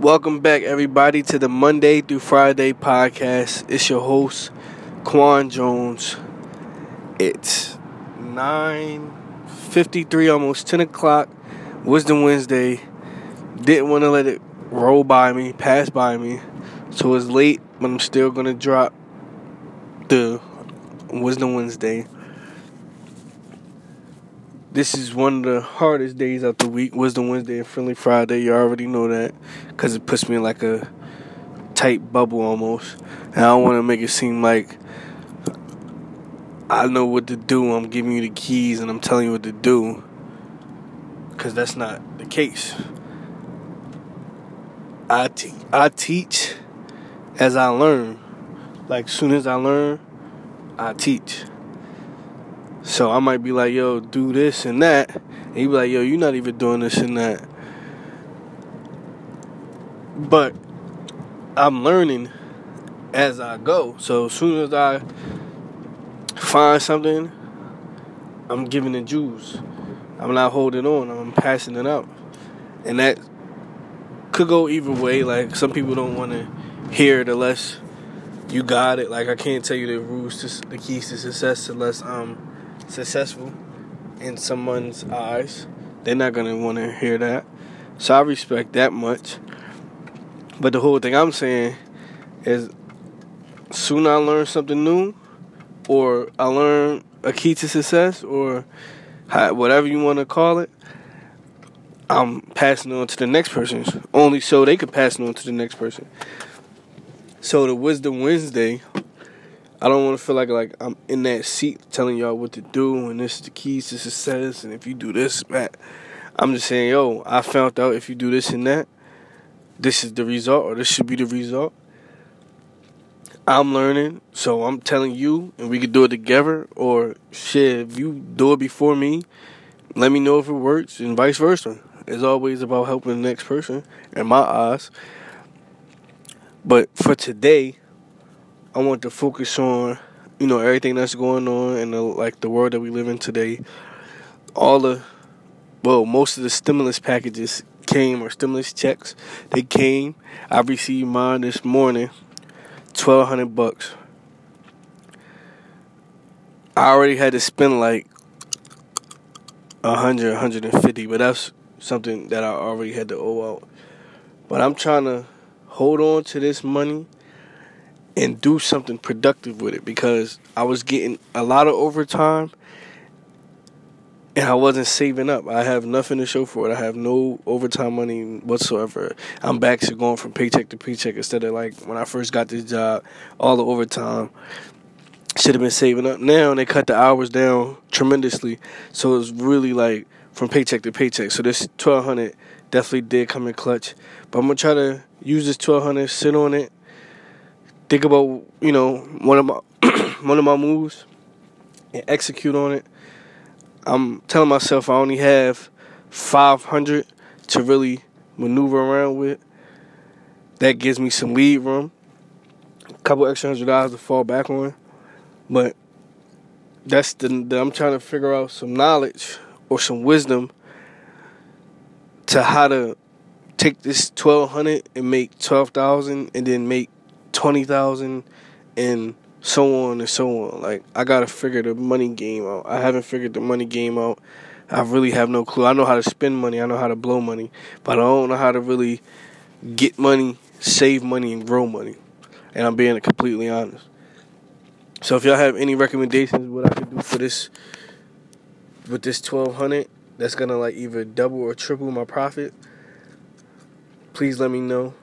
Welcome back, everybody, to the Monday through Friday podcast. It's your host, Quan Jones. It's 9.53, almost 10 o'clock, Wisdom Wednesday. Didn't want to let it roll by me, pass by me. So it's late, but I'm still going to drop the Wisdom Wednesday. This is one of the hardest days of the week, Wisdom Wednesday and Friendly Friday. You already know that because it puts me in like a tight bubble almost. And I don't want to make it seem like I know what to do. I'm giving you the keys and I'm telling you what to do because that's not the case. I, te- I teach as I learn. Like, soon as I learn, I teach. So I might be like, yo, do this and that. And he be like, yo, you're not even doing this and that. But I'm learning as I go. So as soon as I find something, I'm giving the juice. I'm not holding on, I'm passing it out. And that could go either way. Like some people don't want to hear it unless you got it. Like I can't tell you the rules to the keys to success unless um successful in someone's eyes. They're not gonna want to hear that. So I respect that much. But the whole thing I'm saying is, soon I learn something new, or I learn a key to success, or whatever you want to call it. I'm passing on to the next person, only so they could pass it on to the next person. So the Wisdom Wednesday I don't want to feel like like I'm in that seat telling y'all what to do and this is the keys to success and if you do this, that. I'm just saying, yo, I found out if you do this and that, this is the result or this should be the result. I'm learning, so I'm telling you, and we could do it together. Or shit, if you do it before me, let me know if it works, and vice versa. It's always about helping the next person, in my eyes. But for today, I want to focus on, you know, everything that's going on in the like the world that we live in today. All the, well, most of the stimulus packages came or stimulus checks. They came. I received mine this morning, twelve hundred bucks. I already had to spend like a hundred, hundred and fifty, but that's something that I already had to owe out. But I'm trying to hold on to this money and do something productive with it because I was getting a lot of overtime and I wasn't saving up. I have nothing to show for it. I have no overtime money whatsoever. I'm back to going from paycheck to paycheck instead of like when I first got this job, all the overtime. Should have been saving up. Now they cut the hours down tremendously, so it's really like from paycheck to paycheck. So this twelve hundred definitely did come in clutch. But I'm gonna try to use this twelve hundred, sit on it, think about you know one of my one of my moves and execute on it. I'm telling myself I only have 500 to really maneuver around with. That gives me some lead room, a couple extra hundred dollars to fall back on, but that's the, the I'm trying to figure out some knowledge or some wisdom to how to take this 1200 and make 12,000 and then make twenty thousand and so on and so on. Like I gotta figure the money game out. I haven't figured the money game out. I really have no clue. I know how to spend money. I know how to blow money, but I don't know how to really get money, save money, and grow money. And I'm being completely honest. So if y'all have any recommendations what I could do for this with this twelve hundred, that's gonna like either double or triple my profit. Please let me know.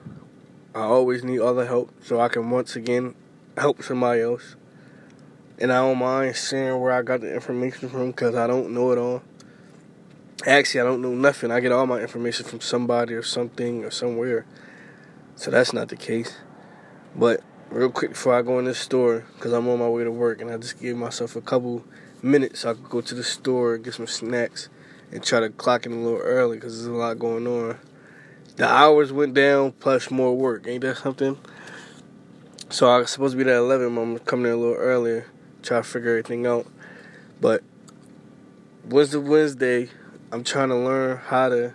I always need other help so I can once again help somebody else. And I don't mind sharing where I got the information from because I don't know it all. Actually, I don't know nothing. I get all my information from somebody or something or somewhere. So that's not the case. But real quick before I go in this store, because I'm on my way to work, and I just gave myself a couple minutes so I could go to the store, get some snacks, and try to clock in a little early because there's a lot going on the hours went down plus more work. Ain't that something? So I was supposed to be there at 11. I'm coming in a little earlier, try to figure everything out. But Wednesday, Wednesday, I'm trying to learn how to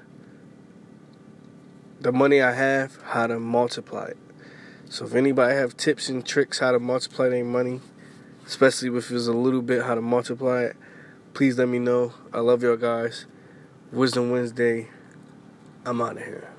the money I have, how to multiply it. So if anybody have tips and tricks how to multiply their money, especially if it's a little bit how to multiply it, please let me know. I love y'all guys. Wisdom Wednesday. I'm out of here.